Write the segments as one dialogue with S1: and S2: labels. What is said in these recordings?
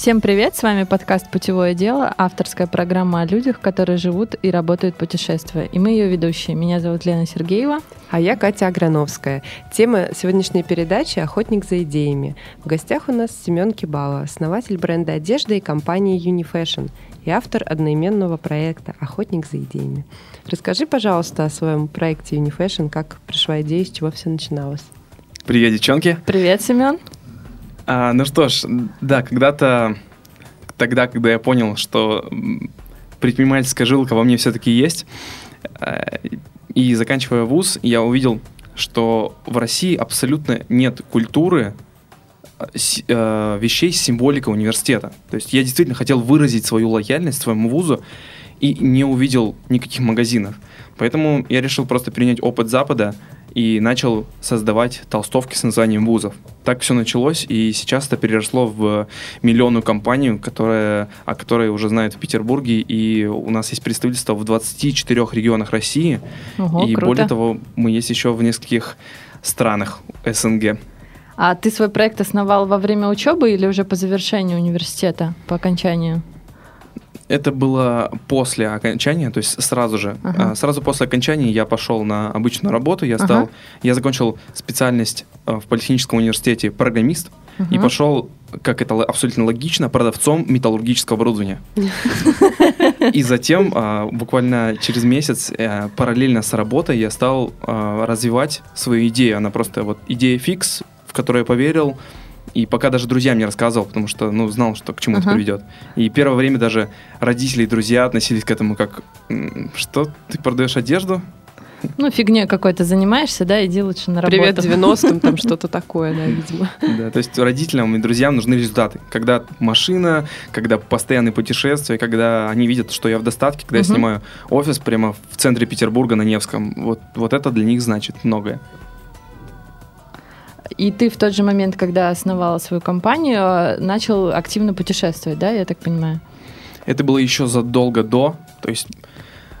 S1: Всем привет, с вами подкаст «Путевое дело», авторская программа о людях, которые живут и работают путешествуя. И мы ее ведущие. Меня зовут Лена Сергеева.
S2: А я Катя Аграновская. Тема сегодняшней передачи «Охотник за идеями». В гостях у нас Семен Кибала, основатель бренда одежды и компании Unifashion и автор одноименного проекта «Охотник за идеями». Расскажи, пожалуйста, о своем проекте Unifashion, как пришла идея, с чего все начиналось.
S3: Привет, девчонки.
S1: Привет, Семен.
S3: А, ну что ж, да, когда-то, тогда, когда я понял, что предпринимательская жилка во мне все-таки есть, э, и заканчивая вуз, я увидел, что в России абсолютно нет культуры э, вещей с символикой университета. То есть я действительно хотел выразить свою лояльность своему вузу и не увидел никаких магазинов. Поэтому я решил просто принять опыт Запада и начал создавать толстовки с названием вузов. Так все началось, и сейчас это переросло в миллионную компанию, которая, о которой уже знают в Петербурге, и у нас есть представительство в 24 регионах России,
S1: Ого,
S3: и
S1: круто.
S3: более того, мы есть еще в нескольких странах СНГ.
S1: А ты свой проект основал во время учебы или уже по завершению университета, по окончанию?
S3: Это было после окончания, то есть сразу же.
S1: Ага.
S3: А, Сразу после окончания я пошел на обычную работу, я
S1: Ага.
S3: стал, я закончил специальность а, в политехническом университете программист и
S1: Мгм.
S3: пошел, как это абсолютно логично, продавцом металлургического оборудования. И затем, а, буквально через месяц, э, параллельно с работой, я стал развивать свою идею. Она просто вот идея фикс, в которую я поверил, и пока даже друзьям не рассказывал, потому что, ну, знал, что к чему это
S1: Ага.
S3: приведет. И первое время даже родители и друзья относились к этому как, «М, что, ты продаешь одежду?
S1: Ну, фигней какой-то занимаешься, да, иди лучше на работу.
S2: Привет 90-м, там что-то такое, да, видимо.
S3: Да, то есть родителям и друзьям нужны результаты. Когда машина, когда постоянные путешествия, когда они видят, что я в достатке, когда я снимаю офис прямо в центре Петербурга на Невском. Вот, вот это для них значит многое.
S1: И ты в тот же момент, когда основала свою компанию, начал активно путешествовать, да, я так понимаю?
S3: Это было еще задолго до, то есть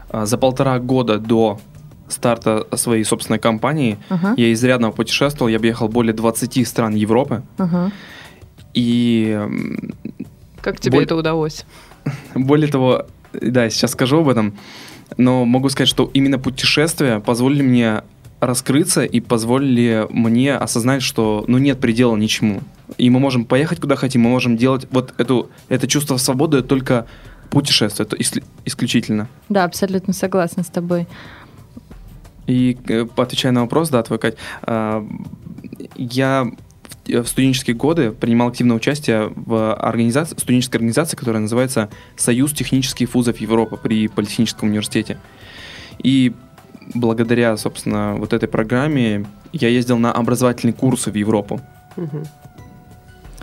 S3: а, за полтора года до старта своей собственной компании
S1: Ага,
S3: я изрядно путешествовал, я объехал более 20 стран Европы.
S1: ага.
S3: И
S2: Как тебе
S3: Боль-
S2: это удалось?
S3: Более того, да, сейчас скажу об этом, но могу сказать, что именно путешествия позволили мне раскрыться и позволили мне осознать, что ну нет предела ничему. И мы можем поехать куда хотим, мы можем делать вот эту, это чувство свободы только путешествие, это ис- исключительно.
S1: Да, абсолютно согласна с тобой.
S3: И э, отвечая на вопрос, да, твой, Кать, а, я в- в студенческие годы принимал активное участие в организации, студенческой организации, которая называется Союз технических вузов Европы при Политехническом университете. И благодаря, собственно, вот этой программе я ездил на образовательные курсы в Европу.
S2: Мгм.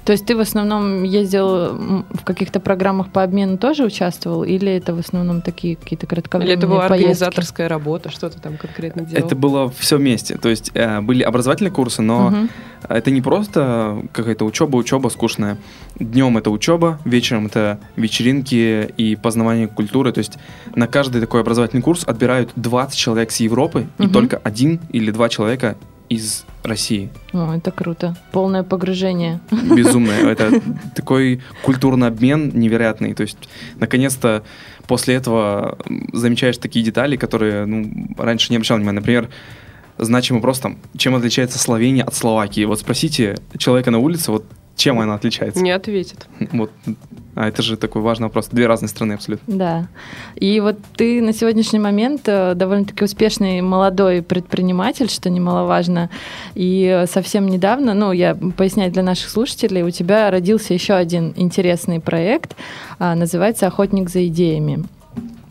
S1: То есть ты в основном ездил в каких-то программах по обмену тоже участвовал, или это в основном такие какие-то
S2: Или
S1: кратковременные
S2: это была
S1: поездки?
S2: организаторская работа, что ты там конкретно делал?
S3: Это было все вместе. То есть э, были образовательные курсы, но
S1: Мгм.
S3: Это не просто какая-то учеба, учеба скучная. Днем это учеба, вечером это вечеринки и познавание культуры. То есть на каждый такой образовательный курс отбирают 20 человек с Европы и
S1: Мгм.
S3: только один или два человека из России.
S1: О, это круто. Полное погружение.
S3: Безумно. Это такой культурный обмен невероятный. То есть, наконец-то, после этого замечаешь такие детали, которые ну, раньше не обращал внимания. Например, значимый вопрос там, чем отличается Словения от Словакии. Вот спросите человека на улице, вот чем она отличается.
S2: Не ответит.
S3: Вот. А это же такой важный вопрос. Две разные страны абсолютно.
S1: Да. И вот ты на сегодняшний момент э, довольно-таки успешный молодой предприниматель, что немаловажно. И совсем недавно, ну, я поясняю для наших слушателей, у тебя родился еще один интересный проект, а, называется «Охотник за идеями».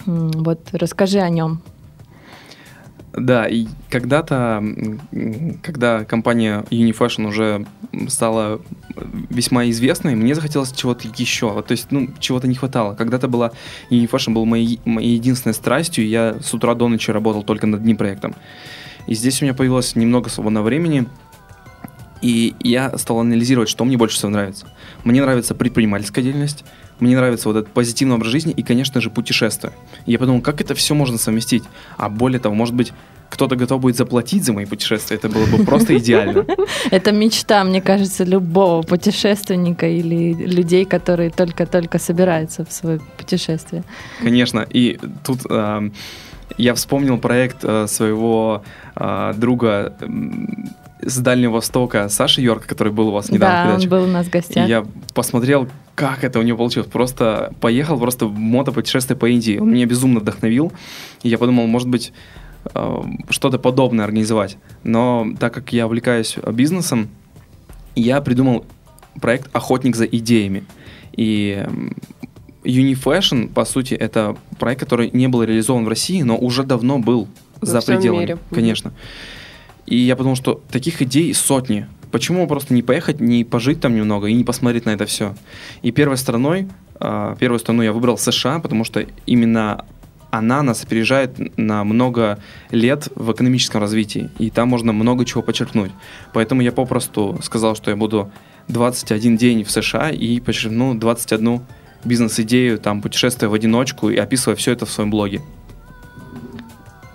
S1: Вот расскажи о нем.
S3: Да, и когда-то, когда компания Unifashion уже стала весьма известной, мне захотелось чего-то еще. Вот, То есть, ну, чего-то не хватало. Когда-то была Unifashion был моей, моей единственной страстью, и я с утра до ночи работал только над одним проектом. И здесь у меня появилось немного свободного времени, И я стал анализировать, что мне больше всего нравится. Мне нравится предпринимательская деятельность, мне нравится вот этот позитивный образ жизни и, конечно же, путешествия. И я подумал, как это все можно совместить? А более того, может быть, кто-то готов будет заплатить за мои путешествия, это было бы просто идеально.
S1: Это мечта, мне кажется, любого путешественника или людей, которые только-только собираются в свое путешествие.
S3: Конечно, и тут я вспомнил проект э, своего э, друга с Дальнего Востока Саши Йорка, который был у вас недавно.
S1: Да, он был у нас в гостях.
S3: И я посмотрел, как это у него получилось. Просто поехал просто в мотопутешествие по Индии. Он меня безумно вдохновил. И я подумал, может быть, э, что-то подобное организовать. Но так как я увлекаюсь бизнесом, я придумал проект «Охотник за идеями». И Unifashion, по сути, это проект, который не был реализован в России, но уже давно был
S2: Во
S3: за пределами.
S2: мире.
S3: Конечно. И я подумал, что таких идей сотни. Почему просто не поехать, не пожить там немного и не посмотреть на это все? И первой страной, а, первую страну я выбрал США, потому что именно она нас опережает на много лет в экономическом развитии, и там можно много чего подчеркнуть. Поэтому я попросту сказал, что я буду 21 день в США и подчеркну 21 бизнес-идею, там, путешествуя в одиночку и описывая все это в своем блоге.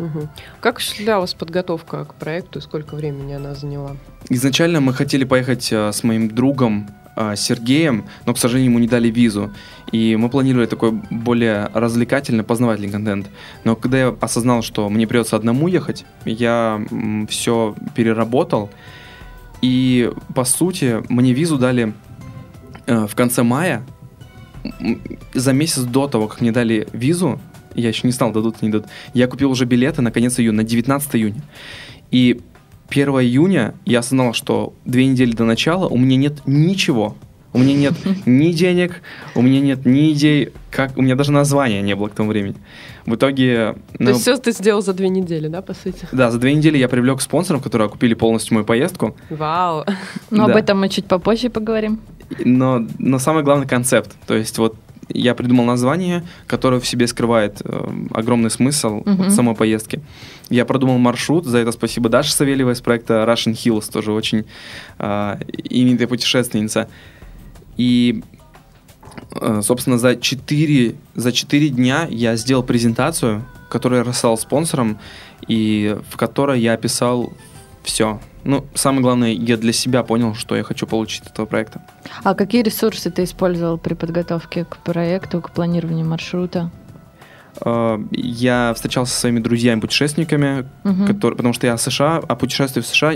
S2: Мгм. Как осуществлялась подготовка к проекту и сколько времени она заняла?
S3: Изначально мы хотели поехать э, с моим другом э, Сергеем, но, к сожалению, ему не дали визу. И мы планировали такой более развлекательный, познавательный контент. Но когда я осознал, что мне придется одному ехать, я все переработал. И, по сути, мне визу дали э, в конце мая. За месяц до того, как мне дали визу, я еще не знал, дадут или не дадут, я купил уже билеты на конец июня, на 19 июня. И 1 июня я осознал, что две недели до начала у меня нет ничего. У меня нет ни денег, у меня нет ни идей, как у меня даже названия не было к тому времени. В итоге,
S2: То
S3: ну,
S2: есть все ты сделал за две недели, да, по сути?
S3: да, за две недели я привлек спонсоров, которые окупили полностью мою поездку.
S2: Вау.
S1: Но об
S3: Да.
S1: этом мы чуть попозже поговорим.
S3: Но, но самый главный концепт. То есть вот я придумал название, которое в себе скрывает э, огромный смысл вот самой поездки. Я продумал маршрут, за это спасибо Даше Савельевой из проекта Russian Hills, тоже очень э, именитая путешественница. И, э, собственно, за 4, за 4 дня я сделал презентацию, которую я рассылал спонсорам, и в которой я описал все. Ну, самое главное, я для себя понял, что я хочу получить от этого проекта.
S1: А какие ресурсы ты использовал при подготовке к проекту, к планированию маршрута?
S3: Э, Я встречался со своими друзьями-путешественниками,
S1: Мгм.
S3: которые, потому что я в США, о путешествии в США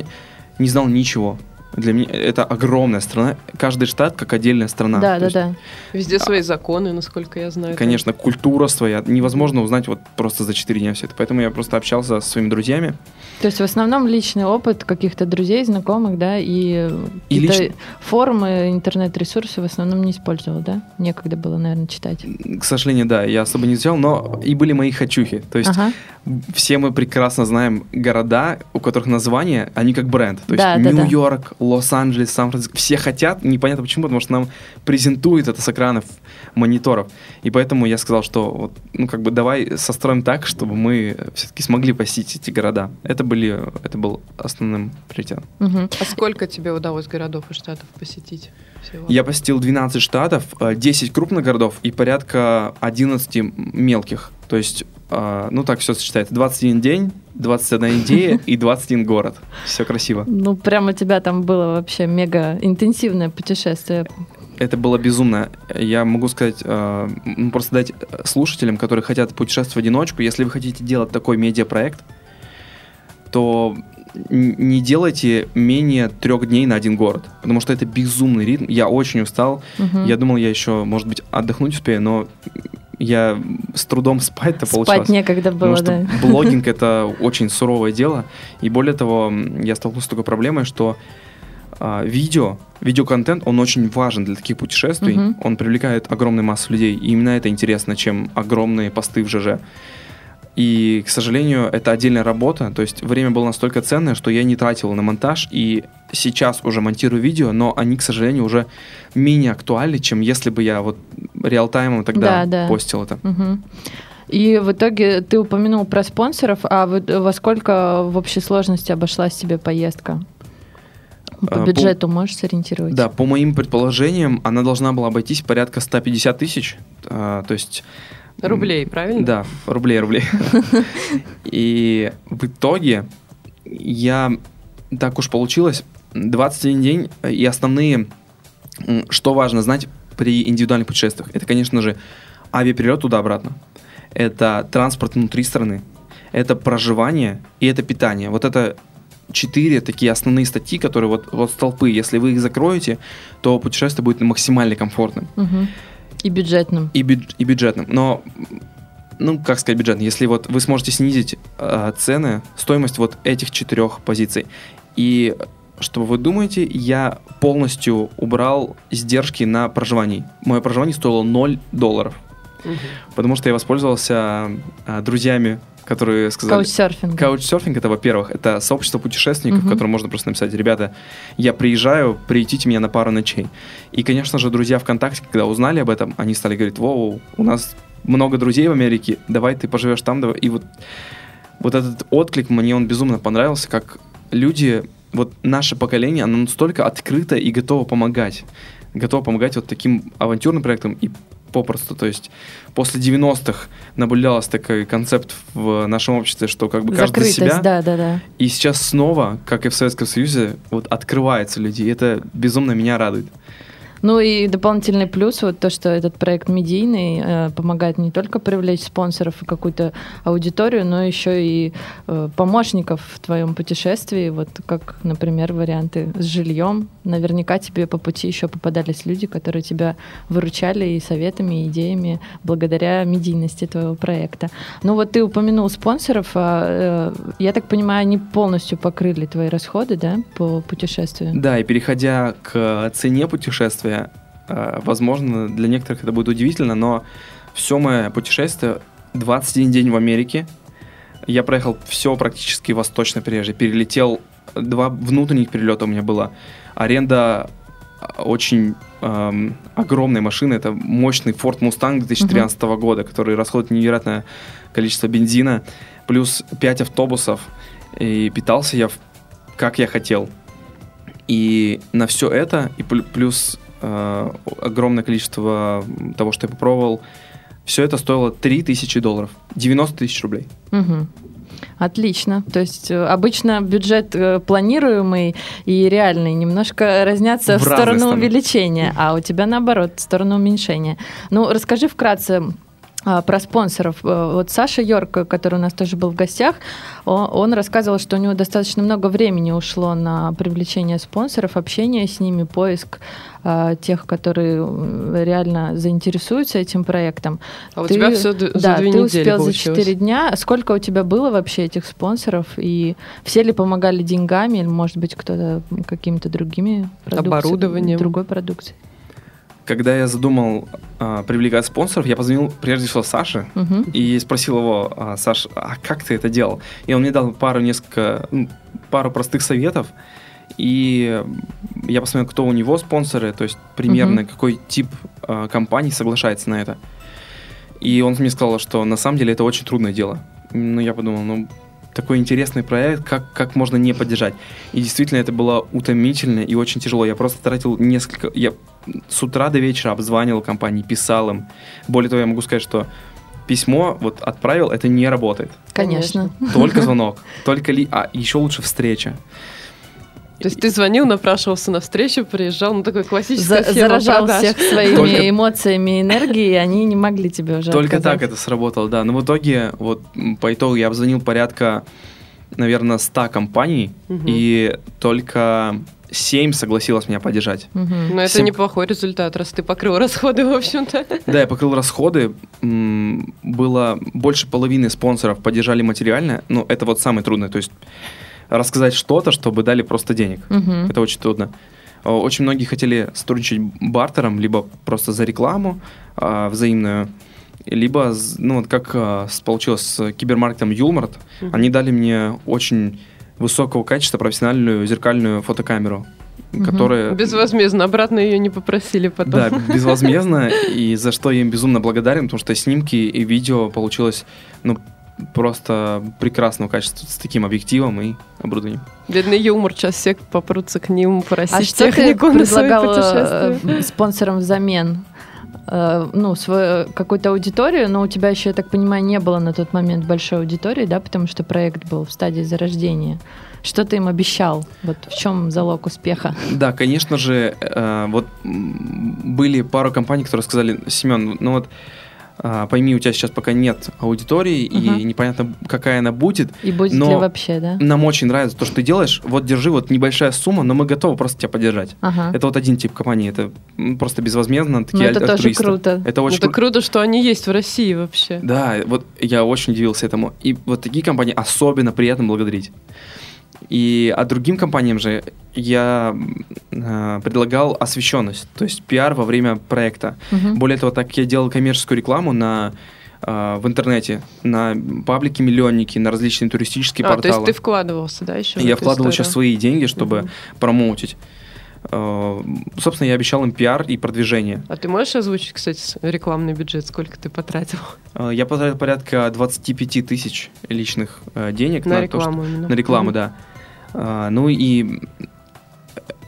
S3: не знал ничего. Для меня это огромная страна, каждый штат как отдельная страна.
S1: Да,
S3: То
S1: да,
S3: есть,
S1: да.
S2: Везде свои законы, насколько я знаю.
S3: Конечно, культура своя. Невозможно узнать вот просто за 4 дня все это. Поэтому я просто общался со своими друзьями.
S1: То есть в основном личный опыт каких-то друзей, знакомых, да, и,
S3: И лич-
S1: формы, интернет-ресурсы в основном не использовал, да? Некогда было, наверное, читать.
S3: К сожалению, да, я особо не взял, но и были мои хочухи. То есть
S1: Ага.
S3: все мы прекрасно знаем города, у которых названия, они как бренд. То есть
S1: Да, да, да.
S3: Лос-Анджелес, Сан-Франциско. Все хотят, непонятно почему, потому что нам презентуют это с экранов мониторов. И поэтому я сказал, что вот, ну как бы давай состроим так, чтобы мы все-таки смогли посетить эти города. Это были, это был основным приоритетом.
S1: Мгм.
S2: А сколько тебе удалось городов и штатов посетить всего?
S3: Я посетил 12 штатов, э, 10 крупных городов и порядка 11 мелких. То есть, э, ну так все сочетается. 21 день, 21 идея и 21 город. Все красиво.
S1: Ну, прям у тебя там было вообще мега интенсивное путешествие.
S3: Это было безумно. Я могу сказать, э, просто дать э, слушателям, которые хотят путешествовать в одиночку, если вы хотите делать такой медиапроект, то не делайте менее трех дней на один город, потому что это безумный ритм. Я очень устал.
S1: Мгм.
S3: Я думал, я еще, может быть, отдохнуть успею, но я с трудом спать-то получалось.
S1: Спать некогда было,
S3: Потому
S1: да.
S3: что блогинг это очень суровое дело. И более того, я столкнулся с такой проблемой, что а, видео, видеоконтент, он очень важен для таких путешествий.
S1: Мгм.
S3: Он привлекает огромную массу людей. И именно это интересно, чем огромные посты в ЖЖ. И, к сожалению, это отдельная работа. То есть время было настолько ценное, что я не тратил на монтаж. И сейчас уже монтирую видео, но они, к сожалению, уже менее актуальны, чем если бы я вот реалтаймом тогда
S1: Да, да.
S3: постил это.
S1: Мгм. И в итоге ты упомянул про спонсоров, а вот во сколько в общей сложности обошлась тебе поездка? По
S3: А,
S1: бюджету можешь сориентировать?
S3: Да, по моим предположениям, она должна была обойтись порядка 150 тысяч. а, то есть...
S2: Рублей, правильно?
S3: Да, рублей, рублей. И в итоге я, так уж получилось, 21 день, э, и основные, что важно знать при индивидуальных путешествиях, это, конечно же, авиаперелет туда-обратно, это транспорт внутри страны, это проживание и это питание. Вот это четыре такие основные статьи, которые вот, вот столпы. Если вы их закроете, то путешествие будет максимально комфортным
S1: Мгм. И бюджетным.
S3: и, бюдж- и бюджетным. Но, ну, как сказать бюджетным, если вот вы сможете снизить э, цены, стоимость вот этих четырех позиций. И что вы думаете, я полностью убрал издержки на проживание. Мое проживание стоило 0 долларов,
S2: Мгм.
S3: потому что я воспользовался э, друзьями, которые сказали...
S1: Каучсерфинг.
S3: Каучсерфинг это, во-первых, это сообщество путешественников,
S1: Мгм.
S3: которым можно просто написать, ребята, я приезжаю, приютите меня на пару ночей. И, конечно же, друзья ВКонтакте, когда узнали об этом, они стали говорить, воу, у нас много друзей в Америке, давай ты поживешь там, давай. И вот, вот этот отклик мне он безумно понравился, как люди, вот наше поколение, оно настолько открыто и готово помогать. Готово помогать вот таким авантюрным проектам и попросту. То есть после 90-х наблюдался такой концепт в нашем обществе, что как бы каждый за
S1: Закрытость,
S3: себя.
S1: да, да, да.
S3: И сейчас снова, как и в Советском Союзе, вот открываются люди. И это безумно меня радует.
S1: Ну и дополнительный плюс, вот то, что этот проект медийный, э, помогает не только привлечь спонсоров и какую-то аудиторию, но еще и э, помощников в твоем путешествии, вот как, например, варианты с жильем. Наверняка тебе по пути еще попадались люди, которые тебя выручали и советами, и идеями благодаря медийности твоего проекта. Ну вот ты упомянул спонсоров, а, э, я так понимаю, они полностью покрыли твои расходы, да, по путешествию?
S3: Да, и переходя к цене путешествия, э, возможно, для некоторых это будет удивительно, но все мое путешествие 21 день в Америке. Я проехал все практически восточное побережье. Перелетел, два внутренних перелета у меня было. Аренда э, очень эм, огромной машины. Это мощный Ford Mustang 2013 года, который расходует невероятное количество бензина. Плюс 5 автобусов. И питался я как я хотел. И на все это, и пл- плюс огромное количество того, что я попробовал, все это стоило 3000 долларов. 90 тысяч рублей.
S1: Мгм. Отлично. То есть э, обычно бюджет э, планируемый и реальный немножко разнятся
S3: В
S1: в, сторону
S3: стороны.
S1: увеличения, а у тебя наоборот, в сторону уменьшения. Ну, расскажи вкратце а, про спонсоров. Э, Вот Саша Йорк, который у нас тоже был в гостях, он рассказывал, что у него достаточно много времени ушло на привлечение спонсоров, общение с ними, поиск а, тех, которые реально заинтересуются этим проектом.
S2: А у
S1: Ты-
S2: тебя все за
S1: да,
S2: две
S1: ты
S2: недели
S1: успел
S2: получилось.
S1: за 4 дня. Сколько у тебя было вообще этих спонсоров? И все ли помогали деньгами, или, может быть, кто-то какими-то другими продукциями,
S2: Оборудованием.
S1: другой продукцией?
S3: Когда я задумал а, привлекать спонсоров, я позвонил прежде всего Саше
S1: Мгм.
S3: и спросил его, а, Саш, а как ты это делал? И он мне дал пару несколько, пару простых советов. И я посмотрел, кто у него спонсоры, то есть примерно
S1: Мгм.
S3: какой тип а, компаний соглашается на это. И он мне сказал, что на самом деле это очень трудное дело. Ну, я подумал, ну, такой интересный проект, как, как можно не поддержать? И действительно, это было утомительно и очень тяжело. Я просто тратил несколько... Я с утра до вечера обзванивал компании, писал им. Более того, я могу сказать, что письмо вот отправил, это не работает.
S1: Конечно.
S3: Только звонок, только ли... А, еще лучше встреча.
S2: То есть ты звонил, напрашивался на встречу, приезжал, ну такой классический
S1: За- заражал
S2: продаж.
S1: всех своими
S3: Только-
S1: эмоциями и энергией, и они не могли тебе уже
S3: Только
S1: отказать.
S3: так это сработало, да. Но в итоге, вот по итогу я обзвонил порядка, наверное, 100 компаний,
S2: Мгм.
S3: и только 7 согласилось меня поддержать.
S1: Мгм.
S2: Ну, это
S3: Всем-
S2: неплохой результат, раз ты покрыл расходы, в общем-то.
S3: Да, я покрыл расходы. м, Было больше половины спонсоров поддержали материально. Ну, это вот самое трудное. То есть рассказать что-то, чтобы дали просто денег.
S1: Мгм.
S3: Это очень трудно. Э, Очень многие хотели сотрудничать бартером, либо просто за рекламу а, взаимную, либо, ну, вот как а, получилось с кибермаркетом Юлмарт,
S2: Мгм.
S3: они дали мне очень высокого качества профессиональную зеркальную фотокамеру,
S1: Мгм.
S3: которая...
S2: Безвозмездно, обратно ее не попросили потом.
S3: Да, безвозмездно, и за что я им безумно благодарен, потому что снимки и видео получилось, ну, просто прекрасного качества с таким объективом и оборудованием.
S2: Бедный юмор, сейчас все попрутся к ним просить
S1: А что ты
S2: технику на свои
S1: предлагал
S2: путешествия.
S1: э, спонсорам взамен? Э, Ну, свою какую-то аудиторию, но у тебя еще, я так понимаю, не было на тот момент большой аудитории, да, потому что проект был в стадии зарождения. Что ты им обещал? Вот в чем залог успеха?
S3: Да, конечно же, э, вот были пару компаний, которые сказали, Семен, ну вот а, пойми, у тебя сейчас пока нет аудитории,
S1: Мгм.
S3: и непонятно, какая она будет.
S1: И будет
S3: Но-
S1: ли вообще, да?
S3: Нам очень нравится то, что ты делаешь. Вот держи, вот небольшая сумма, но мы готовы просто тебя поддержать.
S1: Ага.
S3: Это вот один тип компании, это просто безвозмездно,
S1: Ну,
S3: такие
S1: это тоже круто.
S3: Это очень
S2: Это
S3: кру-
S2: круто, что они есть в России вообще.
S3: Да, вот я очень удивился этому. И вот такие компании особенно приятно благодарить. И а другим компаниям же я э, предлагал освещенность, то есть пиар во время проекта.
S1: Мгм.
S3: Более того, так как я делал коммерческую рекламу на э, в интернете, на паблики миллионники, на различные туристические
S2: А, то
S3: порталы.
S2: есть ты вкладывался, да, еще?
S3: Я вкладывал сейчас свои деньги, чтобы
S2: Мгм.
S3: промоутить. Э, Собственно, я обещал им пиар и продвижение.
S2: А ты можешь озвучить, кстати, рекламный бюджет, сколько ты потратил
S3: Э, Я потратил порядка 25 тысяч личных денег
S2: на
S3: то, что-
S2: рекламу именно?
S3: На рекламу,
S2: Мгм.
S3: да. А, ну и,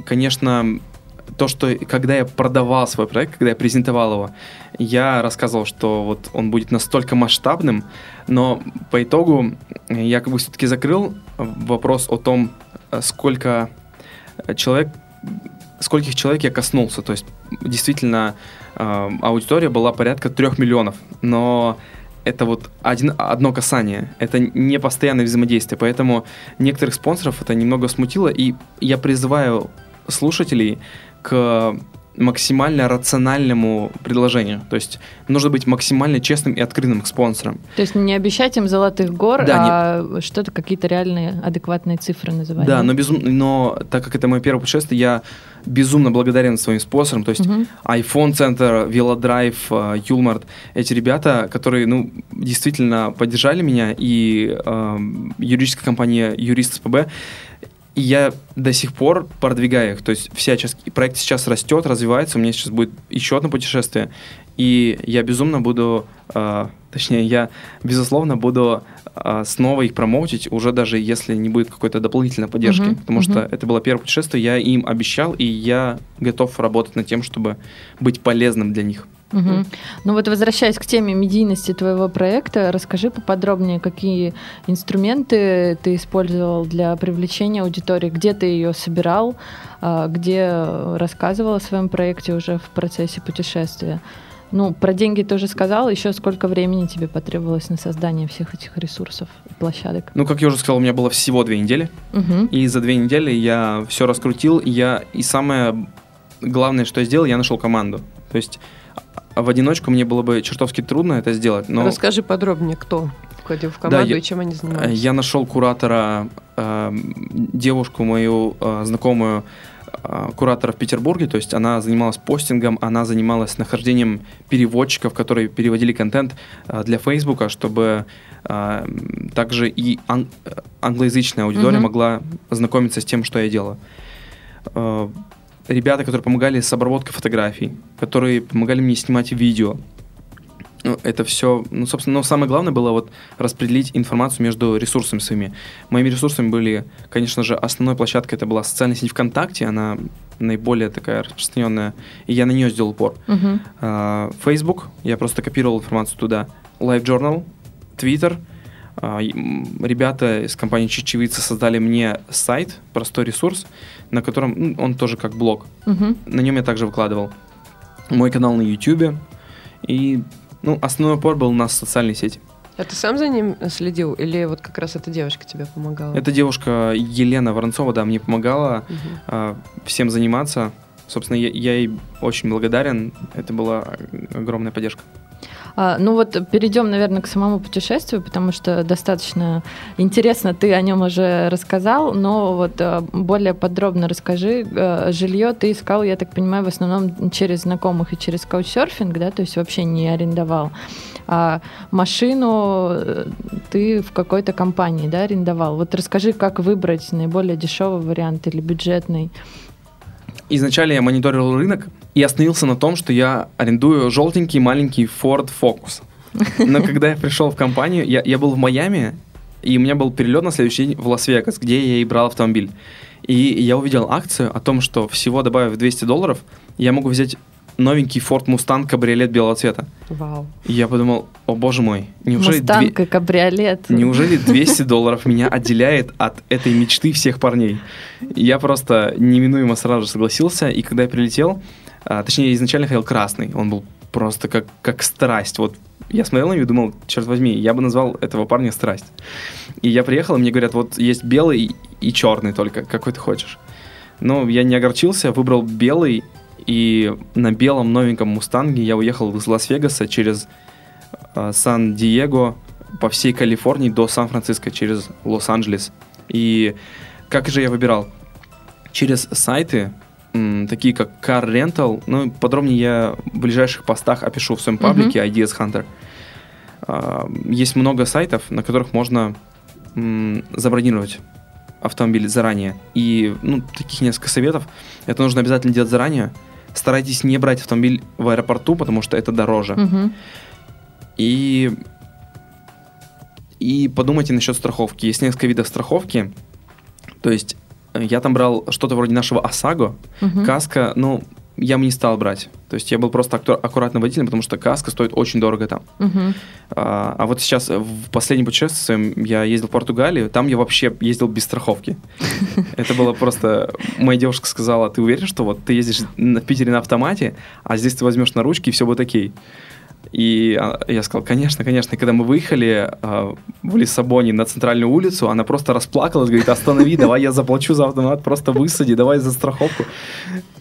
S3: конечно, то, что когда я продавал свой проект, когда я презентовал его, я рассказывал, что вот он будет настолько масштабным, но по итогу я как бы все-таки закрыл вопрос о том, сколько человек, скольких человек я коснулся. То есть действительно э, аудитория была порядка трех миллионов, но это вот один, одно касание, это не постоянное взаимодействие, поэтому некоторых спонсоров это немного смутило, и я призываю слушателей к максимально рациональному предложению. То есть нужно быть максимально честным и открытым к спонсорам.
S1: То есть не обещать им золотых гор,
S3: Да,
S1: а что-то какие-то реальные адекватные цифры называть.
S3: Да, но, безум... но так как это мое первое путешествие, я безумно благодарен своим спонсорам. То есть
S1: Мгм.
S3: iPhone Центр, Велодрайв, э, Юлмарт. Эти ребята, которые, ну, действительно поддержали меня, и эм, юридическая компания Юрист СПБ, и я до сих пор продвигаю их. То есть вся сейчас, проект сейчас растет, развивается. У меня сейчас будет еще одно путешествие. И я безумно буду, э, точнее, я, безусловно, буду э, снова их промоутить, уже даже если не будет какой-то дополнительной поддержки.
S1: Мгм,
S3: Потому что
S1: мгм.
S3: это было первое путешествие, я им обещал, и я готов работать над тем, чтобы быть полезным для них.
S1: Мгм. Ну вот возвращаясь к теме медийности твоего проекта, расскажи поподробнее, какие инструменты ты использовал для привлечения аудитории, где ты ее собирал, а, где рассказывал о своем проекте уже в процессе путешествия. Ну, про деньги ты уже сказал, еще сколько времени тебе потребовалось на создание всех этих ресурсов и площадок?
S3: Ну, как я уже сказал, у меня было всего две недели,
S1: Мгм.
S3: и за две недели я все раскрутил, и я, и самое главное, что я сделал, я нашел команду. То есть в одиночку мне было бы чертовски трудно это сделать, но...
S2: Расскажи подробнее, кто входил в команду
S3: я-
S2: и чем они
S3: Э,
S2: занимались.
S3: Я нашел куратора, э, девушку мою э, знакомую, э, куратора в Петербурге, то есть она занималась постингом, она занималась нахождением переводчиков, которые переводили контент э, для Фейсбука, чтобы э, также и ан- англоязычная аудитория
S1: Мгм.
S3: могла знакомиться с тем, что я делаю. Ребята, которые помогали с обработкой фотографий, которые помогали мне снимать видео, ну, это все, ну, собственно, но самое главное было вот распределить информацию между ресурсами своими. Моими ресурсами были, конечно же, основной площадкой это была социальная сеть ВКонтакте, она наиболее такая распространенная, и я на нее сделал упор. А, Facebook, я просто копировал информацию туда. Live Journal, Twitter. А, Ребята из компании Чечевица создали мне сайт, простой ресурс, на котором ну, он тоже как блог.
S1: Мгм.
S3: На нем я также выкладывал мой канал на YouTube. И ну, основной упор был на социальной сети.
S2: А ты сам за ним следил или вот как раз эта девушка тебе помогала?
S3: Эта девушка Елена Воронцова, да, мне помогала
S2: Мгм.
S3: а, всем заниматься. Собственно, я, я ей очень благодарен. Это была огромная поддержка.
S1: А, ну вот перейдем, наверное, к самому путешествию, потому что достаточно интересно ты о нем уже рассказал, но вот а, более подробно расскажи. А, Жилье ты искал, я так понимаю, в основном через знакомых и через каучсерфинг, да, то есть вообще не арендовал. А машину э, ты в какой-то компании, да, арендовал. Вот расскажи, как выбрать наиболее дешевый вариант или бюджетный.
S3: Изначально я мониторил рынок и остановился на том, что я арендую желтенький маленький Ford Focus. Но когда я пришел в компанию, я, я был в Майами, и у меня был перелет на следующий день в Лас-Вегас, где я и брал автомобиль. И я увидел акцию о том, что всего добавив 200 долларов, я могу взять новенький Ford Mustang кабриолет белого цвета.
S2: Вау.
S3: И я подумал, о боже мой, неужели, две-
S1: Мустанг и кабриолет.
S3: неужели 200 долларов меня отделяет от этой мечты всех парней? Я просто неминуемо сразу согласился, и когда я прилетел, а, точнее, изначально хотел красный, он был просто как, как страсть. Вот я смотрел на него и думал, черт возьми, я бы назвал этого парня страсть. И я приехал, и мне говорят, вот есть белый и черный только, какой ты хочешь. Но я не огорчился, выбрал белый, и на белом новеньком Мустанге я уехал из Лас-Вегаса через э, Сан-Диего по всей Калифорнии до Сан-Франциско через Лос-Анджелес. И как же я выбирал? Через сайты, такие как Car Rental, ну, подробнее я в ближайших постах опишу в своем паблике Ideas Hunter. Есть много сайтов, на которых можно забронировать автомобиль заранее. И, ну, таких несколько советов. Это нужно обязательно делать заранее. Старайтесь не брать автомобиль в аэропорту, потому что это дороже.
S1: Мгм.
S3: И, и подумайте насчет страховки. Есть несколько видов страховки. То есть я там брал что-то вроде нашего ОСАГО.
S1: Мгм.
S3: Каска, ну, я бы не стал брать. То есть я был просто акту- аккуратным водителем, потому что каска стоит очень дорого там.
S1: Мгм.
S3: А, а вот сейчас в последнем путешествии я ездил в Португалию, там я вообще ездил без страховки. Это было просто... Моя девушка сказала, ты уверен, что вот ты ездишь в Питере на автомате, а здесь ты возьмешь на ручки, и все будет окей. И а, я сказал, конечно, конечно. И когда мы выехали а, в Лиссабоне на центральную улицу, она просто расплакалась, говорит, останови, давай я заплачу за автомат, просто высади, давай за страховку.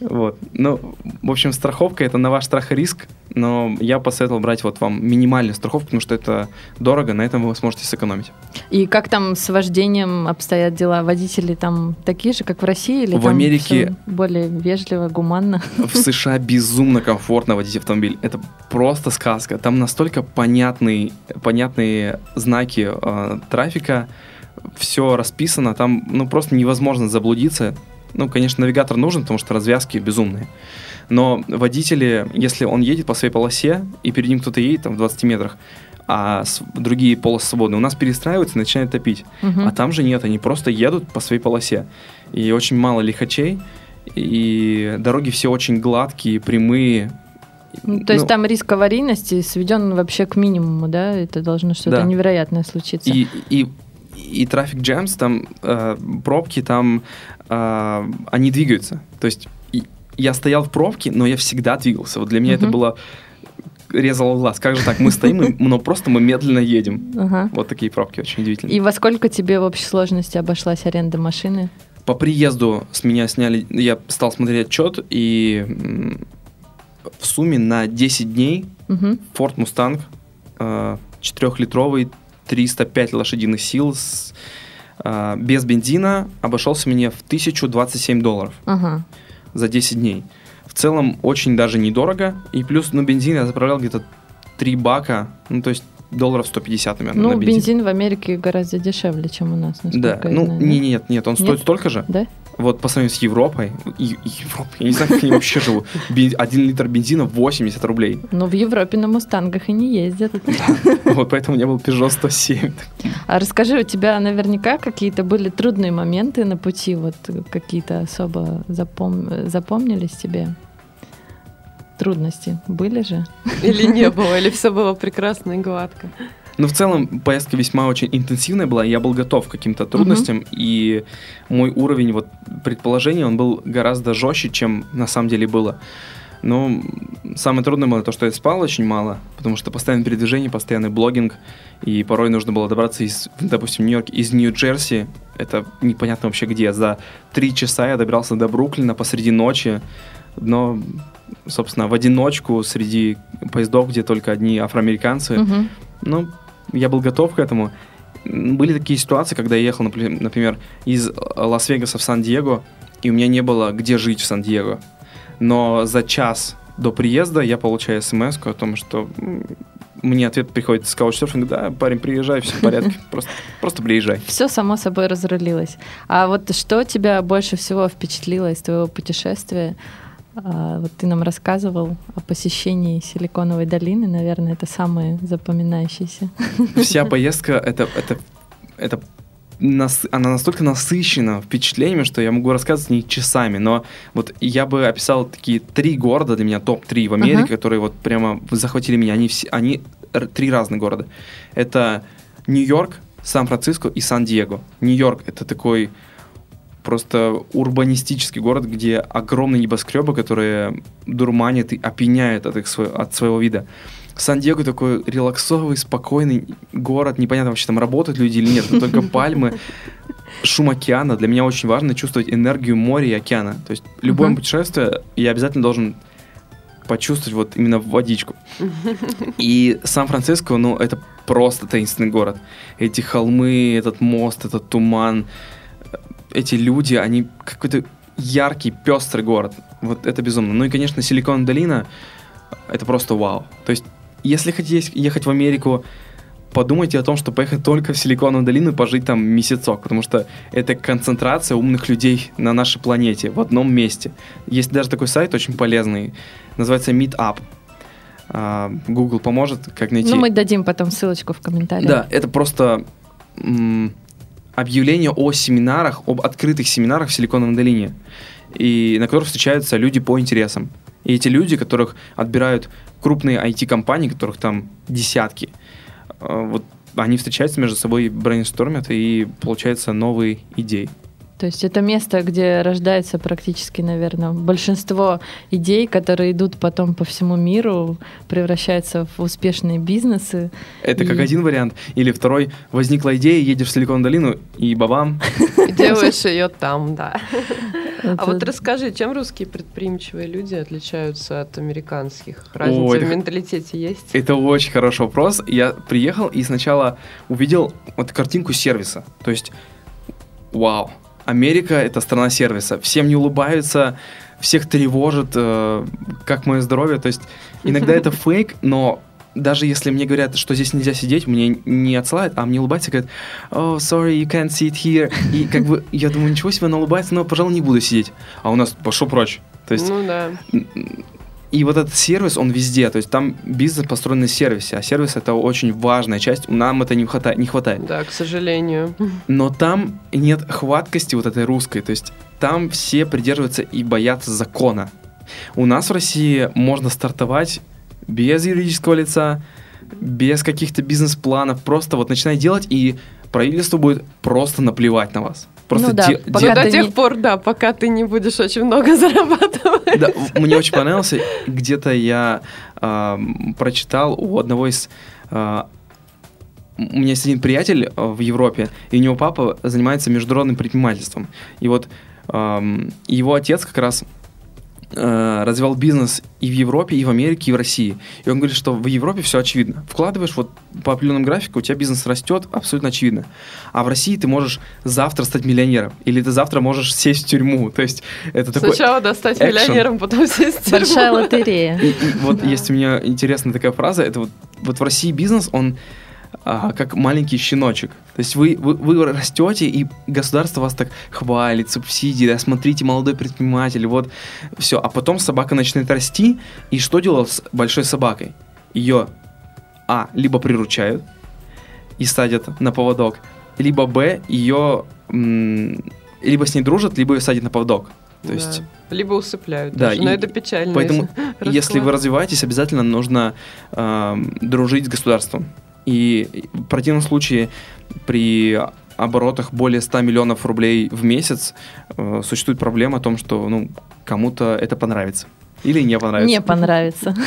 S3: Вот. Ну, в общем, страховка это на ваш страх и риск, но я посоветовал брать вот вам минимальную страховку, потому что это дорого, на этом вы сможете сэкономить.
S1: И как там с вождением обстоят дела? Водители там такие же, как в России? Или
S3: В
S1: там
S3: Америке-
S1: более вежливо, гуманно?
S3: В США безумно комфортно водить автомобиль. Это просто сказка. Там настолько понятный, понятные знаки э, трафика, все расписано, там ну просто невозможно заблудиться. Ну, конечно, навигатор нужен, потому что развязки безумные. Но водители, если он едет по своей полосе, и перед ним кто-то едет там в 20 метрах, а другие полосы свободны, у нас перестраиваются и начинают топить.
S1: Мгм.
S3: А там же нет, они просто едут по своей полосе. И очень мало лихачей, и дороги все очень гладкие, прямые.
S1: Ну, то есть
S3: Ну,
S1: там риск аварийности сведен вообще к минимуму, да? Это должно что-то
S3: Да.
S1: невероятное случиться.
S3: И, и, и трафик джемс, там э, пробки, там э, они двигаются. То есть я стоял в пробке, но я всегда двигался. Вот для меня это было резало глаз. Как же так? Мы стоим, но просто мы медленно едем.
S1: Ага.
S3: Вот такие пробки очень удивительные.
S1: И во сколько тебе в общей сложности обошлась аренда машины?
S3: По приезду с меня сняли, я стал смотреть отчет, и в сумме на 10 дней
S1: Мгм.
S3: Ford Mustang э, 4-литровый, 305 лошадиных сил с, э, без бензина обошелся мне в 1027 долларов
S1: Ага.
S3: за 10 дней. В целом очень даже недорого. И плюс, ну, бензин я заправлял где-то 3 бака, ну, то есть долларов 150, наверное,
S1: Ну,
S3: на бензин.
S1: бензин в Америке гораздо дешевле, чем у нас,
S3: Да, ну,
S1: знаю,
S3: не,
S1: да?
S3: нет, нет, он
S1: Нет?
S3: стоит столько же.
S1: Да?
S3: Вот по сравнению с Европой, и- Европа, я не знаю, как они вообще живут. Один литр бензина 80 рублей.
S1: Ну, в Европе на Мустангах и не ездят.
S3: Вот поэтому у меня был Peugeot 107.
S1: А расскажи, у тебя наверняка какие-то были трудные моменты на пути, вот какие-то особо запом- запомнились тебе? Трудности были же?
S2: Или не было, или все было прекрасно и гладко.
S3: Ну, в целом, поездка весьма очень интенсивная была, я был готов к каким-то трудностям, и мой уровень вот предположения, он был гораздо жестче, чем на самом деле было. Но самое трудное было то, что я спал очень мало, потому что постоянное передвижение, постоянный блогинг, и порой нужно было добраться из, допустим, Нью-Йорк, из Нью-Джерси, это непонятно вообще где, за три часа я добирался до Бруклина посреди ночи, но, собственно, в одиночку среди поездов, где только одни афроамериканцы,
S1: Мгм.
S3: ну, я был готов к этому. Были такие ситуации, когда я ехал, например, из э, Лас-Вегаса в Сан-Диего, и у меня не было где жить в Сан-Диего. Но за час до приезда я получаю смс о том, что мне ответ приходит с каучсерфинга, да, парень, приезжай, все в порядке, просто, просто приезжай.
S1: Все само собой разрулилось. А вот что тебя больше всего впечатлило из твоего путешествия? А, вот ты нам рассказывал о посещении Силиконовой долины, наверное, это самое запоминающееся.
S3: Вся поездка это, это, это нас, она настолько насыщена впечатлениями, что я могу рассказывать о ней часами. Но вот я бы описал такие три города для меня, топ-3 в Америке, uh-huh. которые вот прямо захватили меня. Они, все, они три разных города. Это Нью-Йорк, Сан-Франциско и Сан-Диего. Нью-Йорк — это такой просто урбанистический город, где огромные небоскребы, которые дурманят и опьяняют от, их, от своего вида. Сан-Диего такой релаксовый, спокойный город. Непонятно вообще там работают люди или нет, но только пальмы, шум океана. Для меня очень важно чувствовать энергию моря и океана. То есть любое uh-huh. путешествие я обязательно должен почувствовать вот именно водичку. И Сан-Франциско, ну, это просто таинственный город. Эти холмы, этот мост, этот туман, эти люди, они какой-то яркий, пестрый город. Вот это безумно. Ну и, конечно, Силикон долина это просто вау. То есть, если хотите ехать в Америку, подумайте о том, что поехать только в Силиконовую долину и пожить там месяцок, потому что это концентрация умных людей на нашей планете в одном месте. Есть даже такой сайт очень полезный, называется Meetup. А, Google поможет, как найти.
S1: Ну, мы дадим потом ссылочку в комментариях.
S3: Да, это просто объявление о семинарах, об открытых семинарах в Силиконовой долине, и на которых встречаются люди по интересам. И эти люди, которых отбирают крупные IT-компании, которых там десятки, э, вот они встречаются между собой, брейнстормят, и получаются новые идеи.
S1: То есть это место, где рождается практически, наверное, большинство идей, которые идут потом по всему миру, превращаются в успешные бизнесы.
S3: Это и... как один вариант. Или второй, возникла идея, едешь в Силикон долину и бабам.
S2: Делаешь ее там, да. А вот расскажи, чем русские предприимчивые люди отличаются от американских? Разница в менталитете есть?
S3: Это очень хороший вопрос. Я приехал и сначала увидел вот картинку сервиса. То есть, вау, Америка — это страна сервиса. Всем не улыбаются, всех тревожит, э, как мое здоровье. То есть иногда это фейк, но даже если мне говорят, что здесь нельзя сидеть, мне не отсылают, а мне улыбаются, говорят, oh, sorry, you can't sit here. И как бы я думаю, ничего себе, она улыбается, но, пожалуй, не буду сидеть. А у нас пошел прочь. То есть,
S2: ну да.
S3: И вот этот сервис, он везде, то есть там бизнес построен на сервисе, а сервис это очень важная часть, нам это не хватает. Не хватает.
S2: Да, к сожалению.
S3: Но там нет хваткости вот этой русской, то есть там все придерживаются и боятся закона. У нас в России можно стартовать без юридического лица, без каких-то бизнес-планов, просто вот начинай делать, и правительству будет просто наплевать на вас. Просто
S2: ну, да, де- пока де- до тех не... пор, да, пока ты не будешь очень много зарабатывать.
S3: Да, мне очень понравился. Где-то я э, прочитал у одного из э, у меня есть один приятель в Европе, и у него папа занимается международным предпринимательством. И вот эм, его отец как раз э, развивал бизнес и в Европе, и в Америке, и в России. И он говорит, что в Европе все очевидно. Вкладываешь вот по определенному графику, у тебя бизнес растет, абсолютно очевидно. А в России ты можешь завтра стать миллионером, или ты завтра можешь сесть в тюрьму. То есть это
S2: такой Сначала да, стать экшен. миллионером, потом сесть в тюрьму.
S1: Большая лотерея.
S3: И, и вот да. есть у меня интересная такая фраза, это вот, вот в России бизнес, он а, как маленький щеночек. То есть вы, вы, вы растете, и государство вас так хвалит, субсидии, да, смотрите, молодой предприниматель, вот, все. А потом собака начинает расти, и что делать с большой собакой? Ее, а, либо приручают и садят на поводок, либо, б, ее, либо с ней дружат, либо ее садят на поводок. То да. есть...
S2: Либо усыпляют. Да, даже, и, но это печально.
S3: Поэтому, если вы развиваетесь, обязательно нужно э, дружить с государством. И в противном случае при оборотах более 100 миллионов рублей в месяц э, существует проблема о том, что ну, кому-то это понравится. Или не понравится.
S1: Не понравится.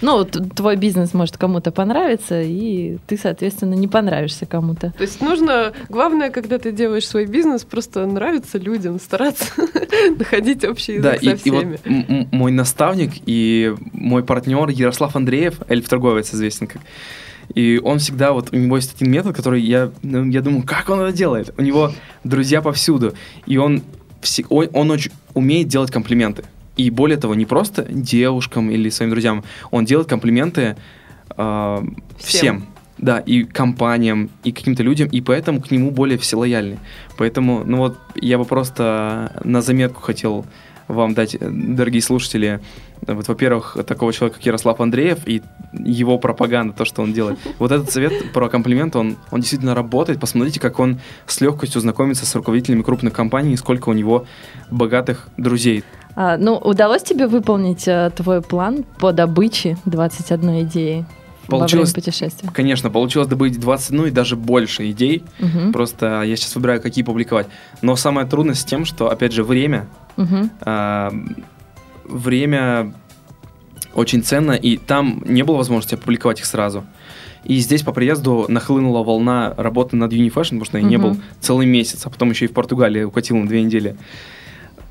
S1: Ну, твой бизнес может кому-то понравиться, и ты, соответственно, не понравишься кому-то.
S2: То есть нужно, главное, когда ты делаешь свой бизнес, просто нравиться людям, стараться находить общий язык да, со и, всеми.
S3: И вот мой наставник и мой партнер Ярослав Андреев, эльф-торговец известен как, и он всегда, вот у него есть один метод, который я, ну, я думаю, как он это делает? У него друзья повсюду. И он, он, он очень умеет делать комплименты. И более того, не просто девушкам или своим друзьям, он делает комплименты э, всем. всем. Да, и компаниям, и каким-то людям, и поэтому к нему более все лояльны. Поэтому, ну вот, я бы просто на заметку хотел вам дать, э, дорогие слушатели, вот, во-первых, такого человека, как Ярослав Андреев, и его пропаганда, то, что он делает. Вот этот совет про комплимент, он, он действительно работает. Посмотрите, как он с легкостью знакомится с руководителями крупных компаний, и сколько у него богатых друзей.
S1: А, ну, удалось тебе выполнить а, твой план по добыче 21 идеи?
S3: Получилось,
S1: во время путешествия?
S3: Конечно, получилось добыть 20, ну и даже больше идей.
S1: Угу.
S3: Просто я сейчас выбираю, какие публиковать. Но самая трудность с тем, что, опять же, время.
S1: Угу.
S3: А, время очень ценно, и там не было возможности опубликовать их сразу. И здесь по приезду нахлынула волна работы над Unifashion, потому что я не
S1: Мгм.
S3: был целый месяц, а потом еще и в Португалии укатил на две недели.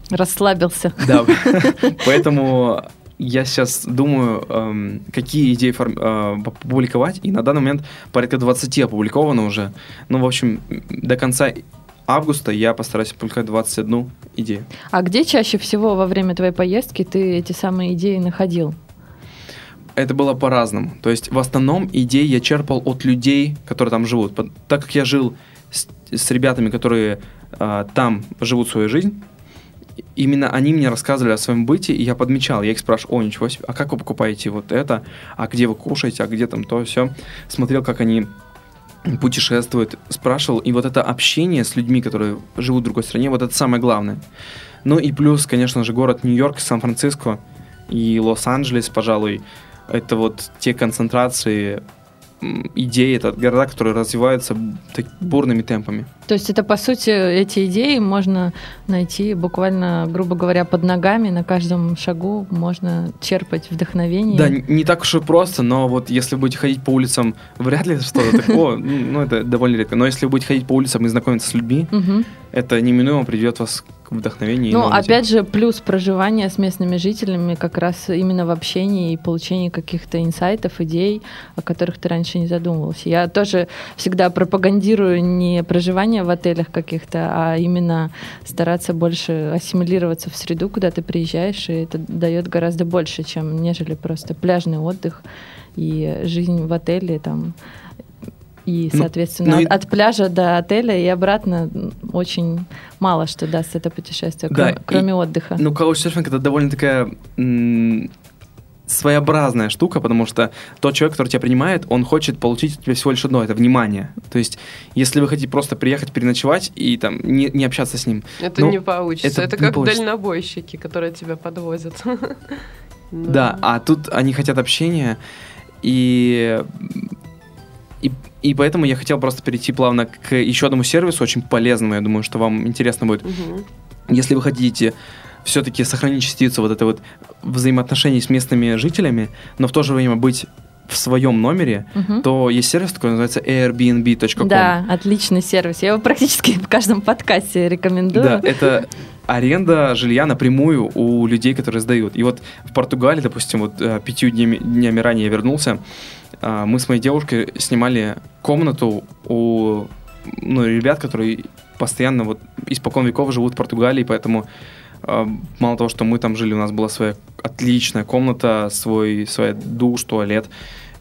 S1: Расслабился.
S3: Да, поэтому я сейчас думаю, эм, какие идеи форм- э, опубликовать, и на данный момент порядка 20 опубликовано уже. Ну, в общем, до конца августа я постараюсь опубликовать 21 идею.
S1: А где чаще всего во время твоей поездки ты эти самые идеи находил?
S3: Это было по-разному. То есть в основном идеи я черпал от людей, которые там живут. Так как я жил с, с ребятами, которые а, там живут свою жизнь, именно они мне рассказывали о своем быте, и я подмечал. Я их спрашивал, о, ничего себе, а как вы покупаете вот это? А где вы кушаете? А где там то, все? Смотрел, как они путешествуют, спрашивал. И вот это общение с людьми, которые живут в другой стране, вот это самое главное. Ну и плюс, конечно же, город Нью-Йорк, Сан-Франциско и Лос-Анджелес, пожалуй, это вот те концентрации м, идей, это города, которые развиваются так бурными темпами.
S1: То есть это, по сути, эти идеи можно найти буквально, грубо говоря, под ногами, на каждом шагу можно черпать вдохновение.
S3: Да, не так уж и просто, но вот если будете ходить по улицам, вряд ли что-то такое, ну это довольно редко, но если вы будете ходить по улицам и знакомиться с людьми, это неминуемо приведет вас к вдохновению. и
S1: Ну, опять же, плюс проживания с местными жителями как раз именно в общении и получении каких-то инсайтов, идей, о которых ты раньше не задумывался. Я тоже всегда пропагандирую не проживание в отелях каких-то, а именно стараться больше ассимилироваться в среду, куда ты приезжаешь, и это дает гораздо больше, чем нежели просто пляжный отдых и жизнь в отеле там. И,
S3: Ну,
S1: соответственно,
S3: ну и-
S1: от, от пляжа до отеля и обратно очень мало что даст это путешествие,
S3: Да,
S1: кроме,
S3: и-
S1: кроме отдыха.
S3: Ну, каучсерфинг это довольно такая своеобразная штука, потому что тот человек, который тебя принимает, он хочет получить от тебя всего лишь одно, это внимание. То есть, если вы хотите просто приехать, переночевать и там не, не общаться с ним,
S2: Это
S3: Ну,
S2: не получится.
S3: это
S2: Это,
S3: не
S2: как
S3: получится.
S2: дальнобойщики, которые тебя подвозят.
S3: Да, а тут они хотят общения, и, и, и поэтому я хотел просто перейти плавно к еще одному сервису, очень полезному, я думаю, что вам интересно будет.
S2: Мгм.
S3: Если вы хотите все-таки сохранить частицу вот этой вот взаимоотношений с местными жителями, но в то же время быть в своем номере,
S1: Мгм.
S3: то есть сервис такой, называется airbnb.com.
S1: Да, отличный сервис. Я его практически в каждом подкасте рекомендую.
S3: Да, это аренда жилья напрямую у людей, которые сдают. И вот в Португалии, допустим, вот э, пятью днями, днями ранее я вернулся, мы с моей девушкой снимали комнату у ну, ребят, которые постоянно вот испокон веков живут в Португалии, поэтому а, мало того, что мы там жили, у нас была своя отличная комната, свой, свой душ, туалет,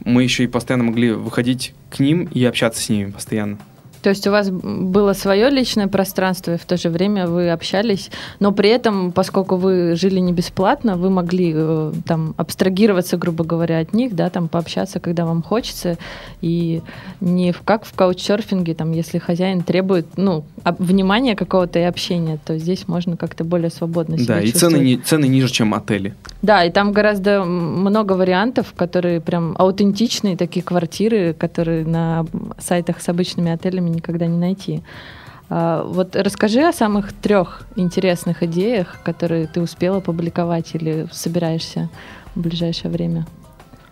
S3: мы еще и постоянно могли выходить к ним и общаться с ними постоянно.
S1: То есть у вас было свое личное пространство, и в то же время вы общались, но при этом, поскольку вы жили не бесплатно, вы могли э, там абстрагироваться, грубо говоря, от них, да, там пообщаться, когда вам хочется, и не в, как в каучсерфинге, там, если хозяин требует, ну, внимания какого-то и общения, то здесь можно как-то более свободно себя
S3: Да, и цены, не, цены ниже, чем отели.
S1: Да, и там гораздо много вариантов, которые прям аутентичные, такие квартиры, которые на сайтах с обычными отелями никогда не найти. А, Вот расскажи о самых трех интересных идеях, которые ты успела опубликовать или собираешься в ближайшее время.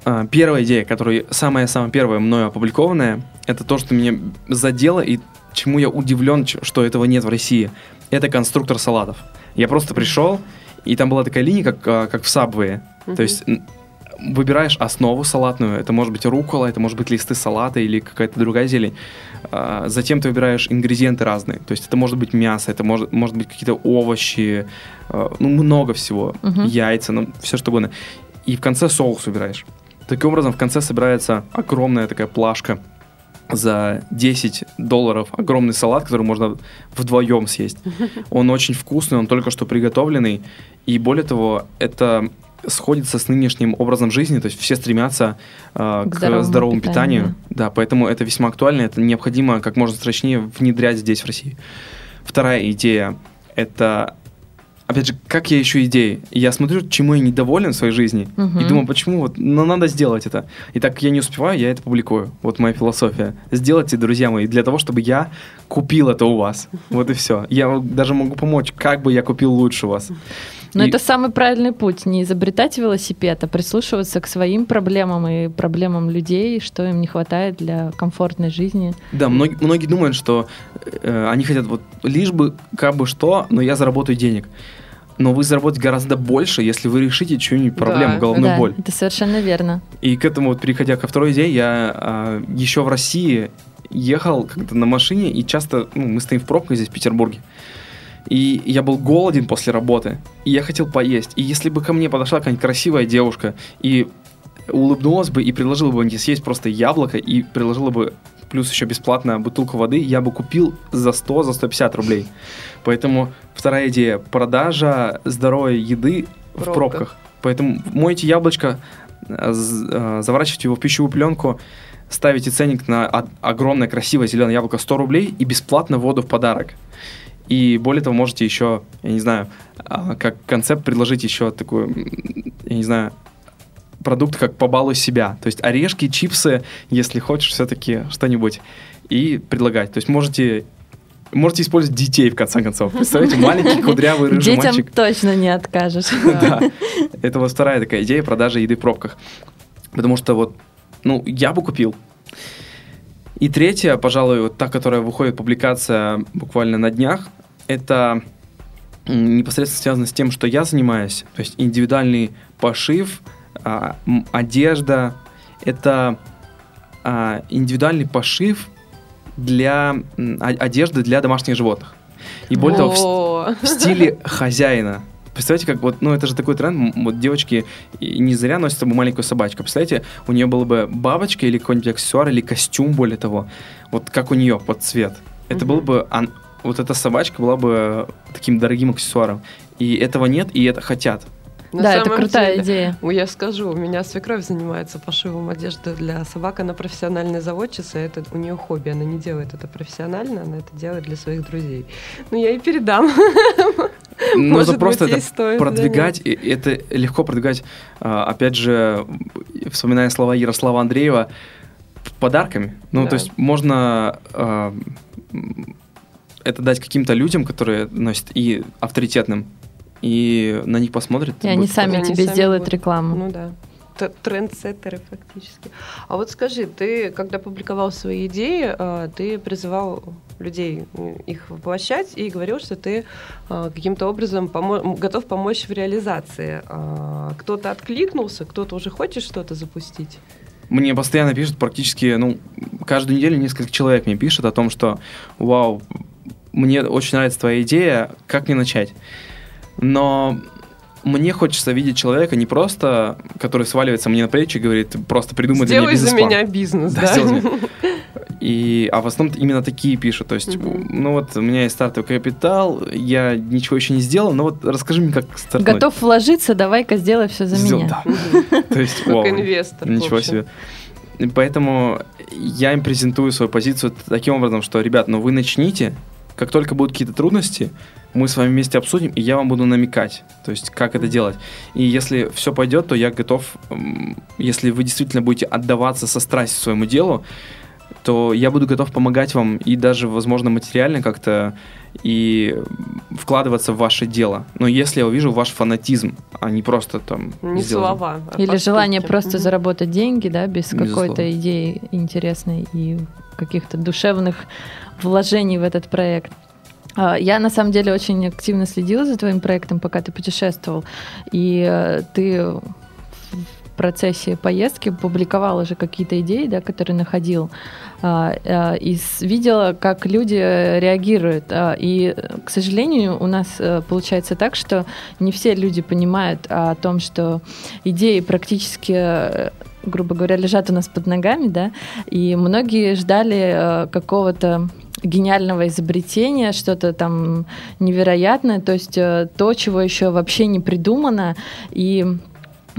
S3: А, Первая идея, которая самая-самая первая мною опубликованная, это то, что меня задело и чему я удивлен, что этого нет в России. Это конструктор салатов. Я просто пришел, и там была такая линия, как, а, как в Subway.
S2: Мгм.
S3: То есть выбираешь основу салатную, это может быть рукола, это может быть листы салата или какая-то другая зелень. А, Затем ты выбираешь ингредиенты разные. То есть это может быть мясо, это может, может быть какие-то овощи, а, ну много всего,
S1: Мгм.
S3: яйца, ну все что угодно. И в конце соус выбираешь. Таким образом, в конце собирается огромная такая плашка за 10 долларов. Огромный салат, который можно вдвоем съесть. Он очень вкусный, он только что приготовленный. И более того, это сходится с нынешним образом жизни, то есть все стремятся э, к,
S1: здоровому
S3: здоровому
S1: питанию,
S3: питанию. Да. поэтому это весьма актуально, это необходимо как можно срочнее внедрять здесь, в России. Вторая идея – это опять же, как я ищу идеи? Я смотрю, чему я недоволен в своей жизни,
S1: Мгм.
S3: и думаю, почему вот, ну, надо сделать это. И так как я не успеваю, я это публикую. Вот моя философия. Сделайте, друзья мои, для того, чтобы я купил это у вас. Вот и все. Я даже могу помочь, как бы я купил лучше у вас.
S1: Но
S3: И-
S1: это самый правильный путь. Не изобретать велосипед, а прислушиваться к своим проблемам и проблемам людей, что им не хватает для комфортной жизни.
S3: Да, многие, многие думают, что э, они хотят вот лишь бы как бы что, но я заработаю денег. Но вы заработаете гораздо больше, если вы решите чью-нибудь проблему,
S2: Да,
S3: головную
S1: да,
S3: боль.
S1: это совершенно верно.
S3: И к этому, вот, переходя ко второй идее, я а, еще в России ехал как-то на машине, и часто ну, мы стоим в пробках здесь, в Петербурге. И я был голоден после работы, и я хотел поесть. И если бы ко мне подошла какая-нибудь красивая девушка и улыбнулась бы и предложила бы мне съесть просто яблоко и предложила бы плюс еще бесплатно бутылку воды, я бы купил за 100, за 150 рублей. Поэтому вторая идея – продажа здоровой еды в
S2: Пробках.
S3: Поэтому мойте яблочко, з- э, заворачивайте его в пищевую пленку, ставите ценник на огромное красивое зеленое яблоко 100 рублей и бесплатно воду в подарок. И более того, можете еще, я не знаю, а, как концепт предложить еще такой, м, я не знаю, продукт как побалуй себя. То есть орешки, чипсы, если хочешь все-таки что-нибудь, и предлагать. То есть можете можете использовать детей, в конце концов. Представляете, маленький кудрявый рыжий
S1: Детям
S3: мальчик.
S1: точно не откажешь.
S3: Да. Это вот вторая такая идея продажи еды в пробках. Потому что вот, ну, я бы купил. И третья, пожалуй, вот та, которая выходит публикация буквально на днях, это непосредственно связано с тем, что я занимаюсь. То есть индивидуальный пошив, а, одежда. Это а, индивидуальный пошив для одежды для домашних животных. И более того, в стиле хозяина. Представляете, как вот, ну это же такой тренд, вот девочки не зря носят с собой маленькую собачку. Представляете, у нее была бы бабочка или какой-нибудь аксессуар, или костюм, более того, вот как у нее под цвет. Это
S2: Мгм.
S3: было бы, ан- вот эта собачка была бы таким дорогим аксессуаром. И этого нет, и это хотят.
S2: На
S1: Да, это крутая
S2: деле,
S1: идея.
S2: Ну, Я скажу, у меня свекровь занимается пошивом одежды для собак. Она профессиональная заводчица, это у нее хобби. Она не делает это профессионально, она это делает для своих друзей. Ну, я и передам.
S3: Нужно
S2: Может
S3: просто
S2: быть,
S3: это продвигать, и это легко продвигать, а, опять же, вспоминая слова Ярослава Андреева, подарками. Ну,
S2: Да.
S3: то есть можно а, это дать каким-то людям, которые носят, и авторитетным, и на них посмотрят.
S1: И они сами
S2: Они
S1: тебе
S2: сами
S1: сделают
S2: будут.
S1: рекламу.
S2: Ну да. Трендсеттеры фактически. А вот скажи, ты, когда публиковал свои идеи, э, ты призывал людей э, их воплощать и говорил, что ты э, каким-то образом помо- готов помочь в реализации. А, Кто-то откликнулся, кто-то уже хочет что-то запустить.
S3: Мне постоянно пишут практически, ну, каждую неделю несколько человек мне пишут о том, что, вау, мне очень нравится твоя идея, как мне начать? Но мне хочется видеть человека не просто, который сваливается мне на плечи и говорит, просто придумай для меня
S2: Сделай за
S3: бизнес-план.
S2: меня бизнес,
S3: Да,
S2: да?
S3: сделай за И, а в основном именно такие пишут. То есть,
S2: Мгм.
S3: ну вот у меня есть стартовый капитал, я ничего еще не сделал, но вот расскажи мне, как стартовать.
S1: Готов вложиться, давай-ка сделай все за
S3: Сделал,
S1: меня.
S3: да.
S2: Мгм.
S3: То есть,
S2: Как инвестор.
S3: Ничего себе. Поэтому я им презентую свою позицию таким образом, что, ребят, ну вы начните, как только будут какие-то трудности, мы с вами вместе обсудим, и я вам буду намекать, то есть как это делать. И если все пойдет, то я готов, если вы действительно будете отдаваться со страстью своему делу, то я буду готов помогать вам и даже, возможно, материально как-то и вкладываться в ваше дело. Но если я увижу ваш фанатизм, а не просто там...
S2: Не
S3: сделать-
S2: слова. а
S1: Или
S2: поступки.
S1: желание просто
S2: Мгм.
S1: заработать деньги, да, без какой-то идеи интересной и каких-то душевных вложений в этот проект. А, Я на самом деле очень активно следила за твоим проектом, пока ты путешествовал, и э, ты в процессе поездки публиковал уже какие-то идеи, да, которые находил, а, а, и видела, как люди реагируют. А, И, э, к сожалению, у нас э, получается так, что не все люди понимают о том, что идеи практически э, грубо говоря, лежат у нас под ногами, да, и многие ждали э, какого-то гениального изобретения, что-то там невероятное, то есть э, то, чего еще вообще не придумано, и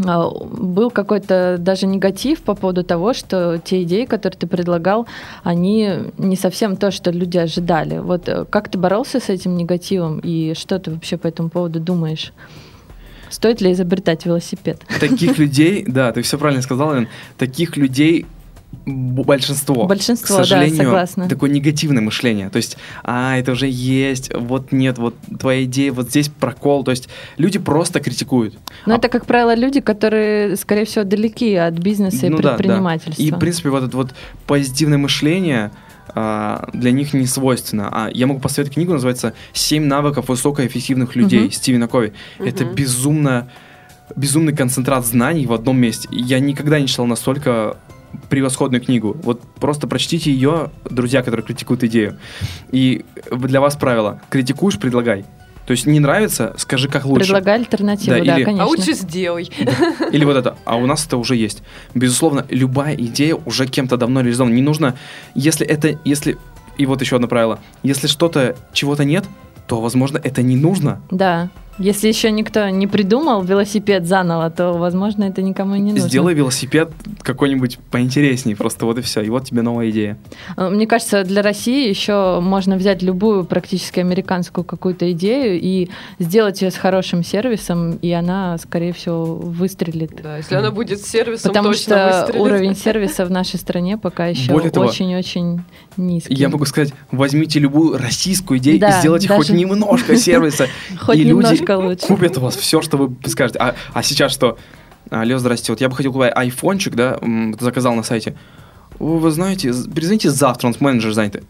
S1: а, был какой-то даже негатив по поводу того, что те идеи, которые ты предлагал, они не совсем то, что люди ожидали. Вот э, как ты боролся с этим негативом и что ты вообще по этому поводу думаешь? Стоит ли изобретать велосипед?
S3: Таких людей, да, ты все правильно сказал, Лен, таких людей большинство.
S1: Большинство,
S3: к сожалению,
S1: да, согласна.
S3: такое негативное мышление. То есть, а, это уже есть, вот нет, вот твоя идея, вот здесь прокол. То есть люди просто критикуют.
S1: Но
S3: а...
S1: это, как правило, люди, которые, скорее всего, далеки от бизнеса
S3: ну,
S1: и предпринимательства.
S3: Да, да. И, в принципе, вот это вот позитивное мышление, а, для них не свойственно. А я могу посоветовать книгу, называется «Семь навыков высокоэффективных людей» uh-huh. Стивена Кови. Uh-huh. Это безумно безумный концентрат знаний в одном месте. Я никогда не читал настолько превосходную книгу. Вот просто прочтите ее, друзья, которые критикуют идею. И для вас правило. Критикуешь, предлагай. То есть не нравится, скажи, как лучше.
S1: Предлагай альтернативу, да, да
S2: или,
S1: конечно.
S2: А лучше сделай.
S3: Да. Или вот это. А у нас это уже есть. Безусловно, любая идея уже кем-то давно реализована. Не нужно, если это, если... И вот еще одно правило. Если что-то, чего-то нет, то, возможно, это не нужно.
S1: Да. Если еще никто не придумал велосипед заново, то, возможно, это никому и не нужно.
S3: Сделай велосипед какой-нибудь поинтереснее, просто вот и все. И вот тебе новая идея.
S1: А, мне кажется, для России еще можно взять любую практически американскую какую-то идею и сделать ее с хорошим сервисом, и она, скорее всего, выстрелит.
S2: Да, если она будет с сервисом,
S1: Потому
S2: точно
S1: что
S2: выстрелит.
S1: уровень сервиса в нашей стране пока еще очень-очень низкий.
S3: Я могу сказать, возьмите любую российскую идею
S1: да,
S3: и сделайте
S1: даже...
S3: хоть немножко сервиса. И люди
S1: немножко лучше.
S3: купят у вас все, что вы скажете. А, а сейчас что? Алло, здрасте, вот я бы хотел купить айфончик, да, заказал на сайте. О, вы знаете, перезвоните завтра, он с менеджер занят.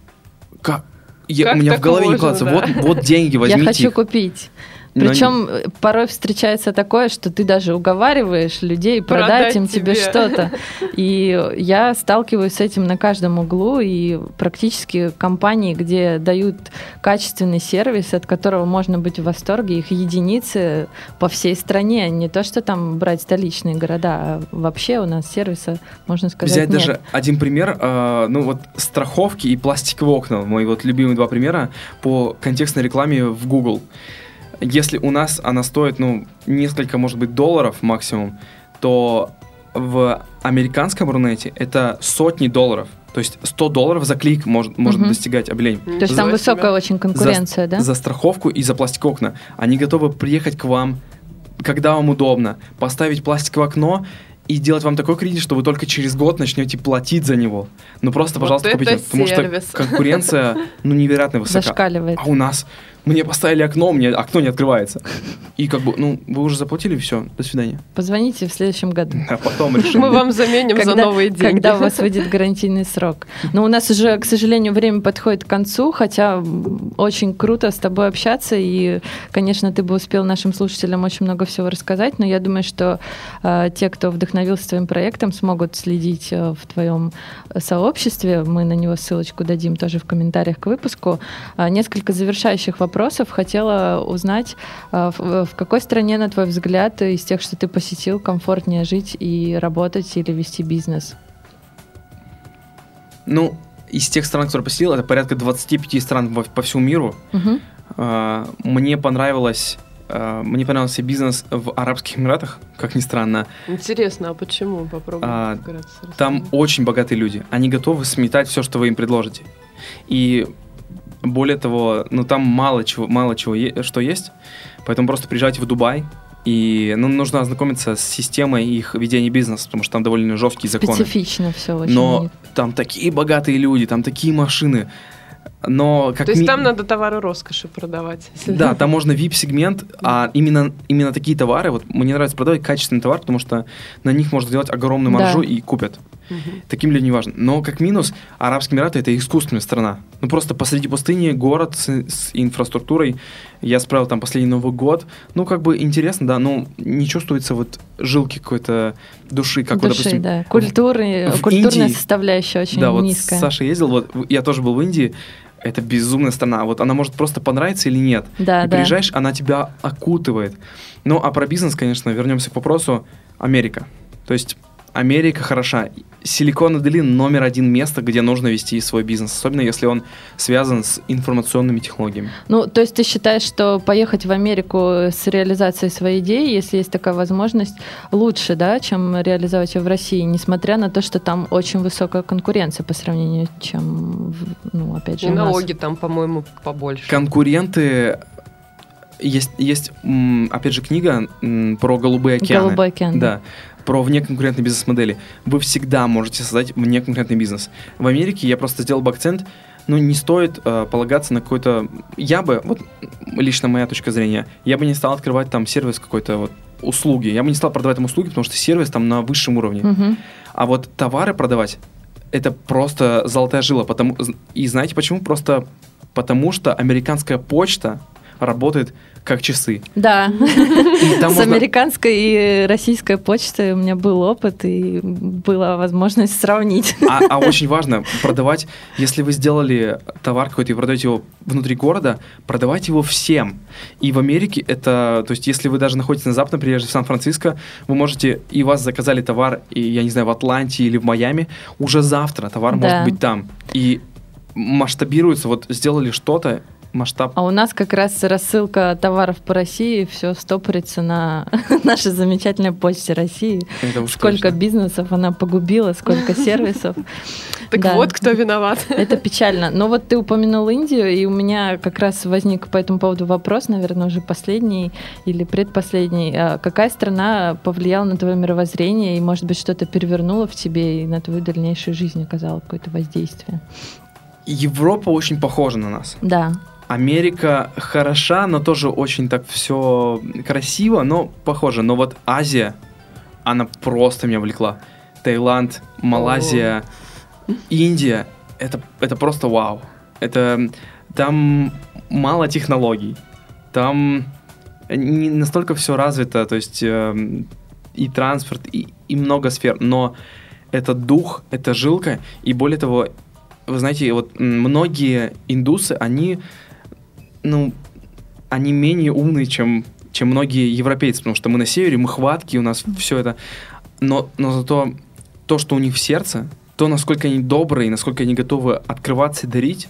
S3: Как? Я,
S2: Как
S3: у меня в голове не
S2: можно,
S3: кладется.
S2: да?
S3: Вот, вот деньги, возьмите
S1: Я хочу
S3: их.
S1: купить. Причем порой встречается такое, что ты даже уговариваешь людей продать,
S2: Продать
S1: им тебе
S2: тебе.
S1: что-то. И я сталкиваюсь с этим на каждом углу, и практически компании, где дают качественный сервис, от которого можно быть в восторге, их единицы по всей стране. Не то, что там брать столичные города, а вообще у нас сервиса, можно сказать,
S3: Взять
S1: нет.
S3: даже один пример, э, ну вот страховки и пластиковые окна, мои вот любимые два примера по контекстной рекламе в Google. Если у нас она стоит, ну, несколько, может быть, долларов максимум, то в американском Рунете это сотни долларов. То есть 100 долларов за клик может, может
S1: Мгм.
S3: достигать объявление.
S1: То есть там
S2: Ничего себе.
S1: высокая очень конкуренция, да?
S3: За страховку и за пластиковые окна. Они готовы приехать к вам, когда вам удобно, поставить пластиковое окно и сделать вам такой кредит, что вы только через год начнете платить за него. Ну просто,
S2: Вот
S3: пожалуйста,
S2: это
S3: купите. Потому
S2: сервис.
S3: что конкуренция, ну, невероятно высока.
S1: Зашкаливает.
S3: А у нас мне поставили окно, мне окно не открывается. И как бы, ну, вы уже заплатили, все, до свидания.
S1: Позвоните в следующем году.
S3: А потом решим.
S2: Мы вам заменим за новые деньги.
S1: Когда у вас выйдет гарантийный срок. Но у нас уже, к сожалению, время подходит к концу, хотя очень круто с тобой общаться, и, конечно, ты бы успел нашим слушателям очень много всего рассказать, но я думаю, что э, те, кто вдохновился твоим проектом, смогут следить э, в твоем сообществе. Мы на него ссылочку дадим тоже в комментариях к выпуску. А, несколько завершающих вопросов. Хотела узнать, э, в, в какой стране, на твой взгляд, из тех, что ты посетил, комфортнее жить и работать или вести бизнес?
S3: Ну, из тех стран, которые посетил, это порядка 25 стран по всему миру. А, Мне понравилось мне понравился бизнес в Арабских Эмиратах, как ни странно.
S2: Интересно, а почему? Попробуем
S3: А,
S2: вкратце
S3: Там очень богатые люди. Они готовы сметать все, что вы им предложите. И более того, ну там мало чего, мало чего е- что есть. Поэтому просто приезжайте в Дубай. И ну, нужно ознакомиться с системой их ведения бизнеса, потому что там довольно жесткие законы.
S1: Специфично все очень.
S3: Но
S1: них.
S3: там такие богатые люди, там такие машины. Но как
S2: То есть
S3: ми-
S2: там надо товары роскоши продавать.
S3: Да, там можно VIP-сегмент, а именно, именно такие товары, вот мне нравится продавать качественный товар, потому что на них можно сделать огромную
S1: Да.
S3: маржу и купят.
S2: Мгм.
S3: Таким людям не важно. Но как минус, Арабские Эмираты это искусственная страна. Ну просто посреди пустыни город с, с инфраструктурой. Я справил там последний Новый год. Ну как бы интересно, да, но не чувствуется вот жилки какой-то души, как вот,
S1: Души,
S3: допустим,
S1: да. Культуры,
S3: в
S1: культурная
S3: Индии-
S1: составляющая очень
S3: да, вот
S1: низкая.
S3: Саша ездил, вот я тоже был в Индии. Это безумная страна. Вот она может просто понравиться или нет.
S1: Да,
S3: и
S1: да.
S3: приезжаешь, она тебя окутывает. Ну, а про бизнес, конечно, вернемся к вопросу. Америка. То есть Америка хороша. Силиконовая долина номер один место, где нужно вести свой бизнес, особенно если он связан с информационными технологиями.
S1: Ну, то есть ты считаешь, что поехать в Америку с реализацией своей идеи, если есть такая возможность, лучше, да, чем реализовать ее в России, несмотря на то, что там очень высокая конкуренция по сравнению, чем, в- ну, опять же,
S2: И
S1: у нас.
S2: налоги там, по-моему, побольше.
S3: Конкуренты есть, есть, опять же, книга про голубые океаны.
S1: Голубой океан.
S3: Да, про внеконкурентные бизнес-модели. Вы всегда можете создать внеконкурентный бизнес. В Америке я просто сделал бы акцент, ну, не стоит э, полагаться на какой-то... Я бы, вот лично моя точка зрения, я бы не стал открывать там сервис какой-то вот услуги. Я бы не стал продавать там услуги, потому что сервис там на высшем уровне.
S1: Мгм.
S3: А вот товары продавать это просто золотая жила. Потому, и знаете почему? Просто потому что американская почта работает как часы.
S1: Да, с
S3: можно-
S1: американской и российской почтой у меня был опыт, и была возможность сравнить.
S3: А, а очень важно продавать, если вы сделали товар какой-то и продаете его внутри города, продавать его всем. И в Америке это, то есть если вы даже находитесь на западном побережье в Сан-Франциско, вы можете, и вас заказали товар, и, я не знаю, в Атланте или в Майами, уже завтра товар
S1: Да.
S3: может быть там. И масштабируется, вот сделали что-то, масштаб
S1: А у нас как раз рассылка товаров по России, все стопорится на нашей замечательной почте России. Сколько
S3: точно.
S1: бизнесов она погубила, сколько сервисов.
S2: Так
S1: Да.
S2: вот, кто виноват.
S1: Это печально. Но вот ты упомянул Индию, и у меня как раз возник по этому поводу вопрос, наверное, уже последний или предпоследний. А Какая страна повлияла на твое мировоззрение и, может быть, что-то перевернуло в тебе и на твою дальнейшую жизнь оказало какое-то воздействие?
S3: Европа очень похожа на нас.
S1: Да.
S3: Америка хороша, но тоже очень так все красиво, но похоже. Но вот Азия, она просто меня влекла. Таиланд, Малайзия, Индия, это, это просто вау. Это там мало технологий, там не настолько все развито, то есть эм, и транспорт, и, и много сфер, но это дух, это жилка, и более того, вы знаете, вот многие индусы, они, ну, они менее умные, чем, чем многие европейцы, потому что мы на севере, мы хватки, у нас все это, но, но зато то, что у них в сердце, то, насколько они добрые, насколько они готовы открываться и дарить,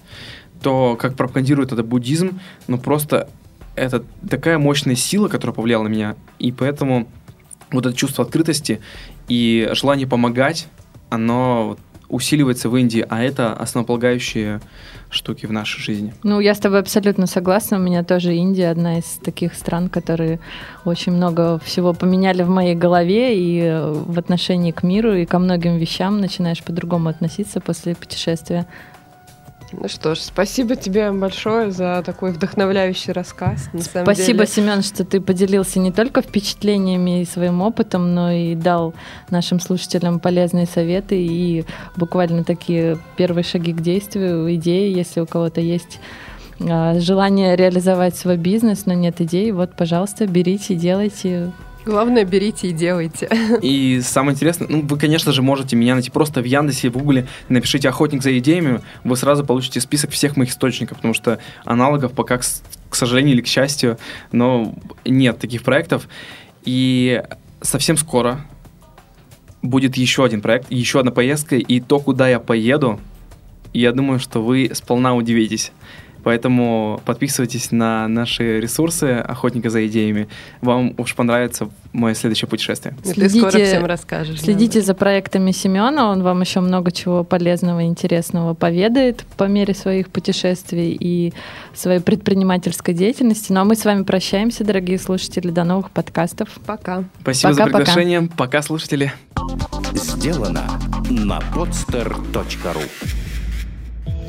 S3: то, как пропагандирует это буддизм, ну, просто это такая мощная сила, которая повлияла на меня, и поэтому вот это чувство открытости и желание помогать, оно вот усиливается в Индии, а это основополагающие штуки в нашей жизни.
S1: Ну, я с тобой абсолютно согласна. У меня тоже Индия одна из таких стран, которые очень много всего поменяли в моей голове и э, в отношении к миру, и ко многим вещам начинаешь по-другому относиться после путешествия.
S2: Ну что ж, спасибо тебе большое за такой вдохновляющий рассказ. На самом
S1: Спасибо,
S2: деле.
S1: Семен, что ты поделился не только впечатлениями и своим опытом, но и дал нашим слушателям полезные советы и буквально такие первые шаги к действию, идеи, если у кого-то есть а, желание реализовать свой бизнес, но нет идей, вот, пожалуйста, берите, делайте.
S2: Главное, берите и делайте.
S3: И самое интересное, ну, вы, конечно же, можете меня найти просто в Яндексе, в Гугле, напишите «Охотник за идеями», вы сразу получите список всех моих источников, потому что аналогов пока, к, к сожалению или к счастью, но нет таких проектов. И совсем скоро будет еще один проект, еще одна поездка, и то, куда я поеду, я думаю, что вы сполна удивитесь. Поэтому подписывайтесь на наши ресурсы «Охотника за идеями». Вам уж понравится мое следующее путешествие.
S2: И Ты скоро
S1: Следите-
S2: всем расскажешь.
S1: Следите за проектами Семена, он вам еще много чего полезного и интересного поведает по мере своих путешествий и своей предпринимательской деятельности. Ну а мы с вами прощаемся, дорогие слушатели, до новых подкастов.
S2: Пока.
S3: Спасибо за
S1: Пока-пока.
S3: приглашение. Пока, слушатели.
S4: Сделано на podster.ru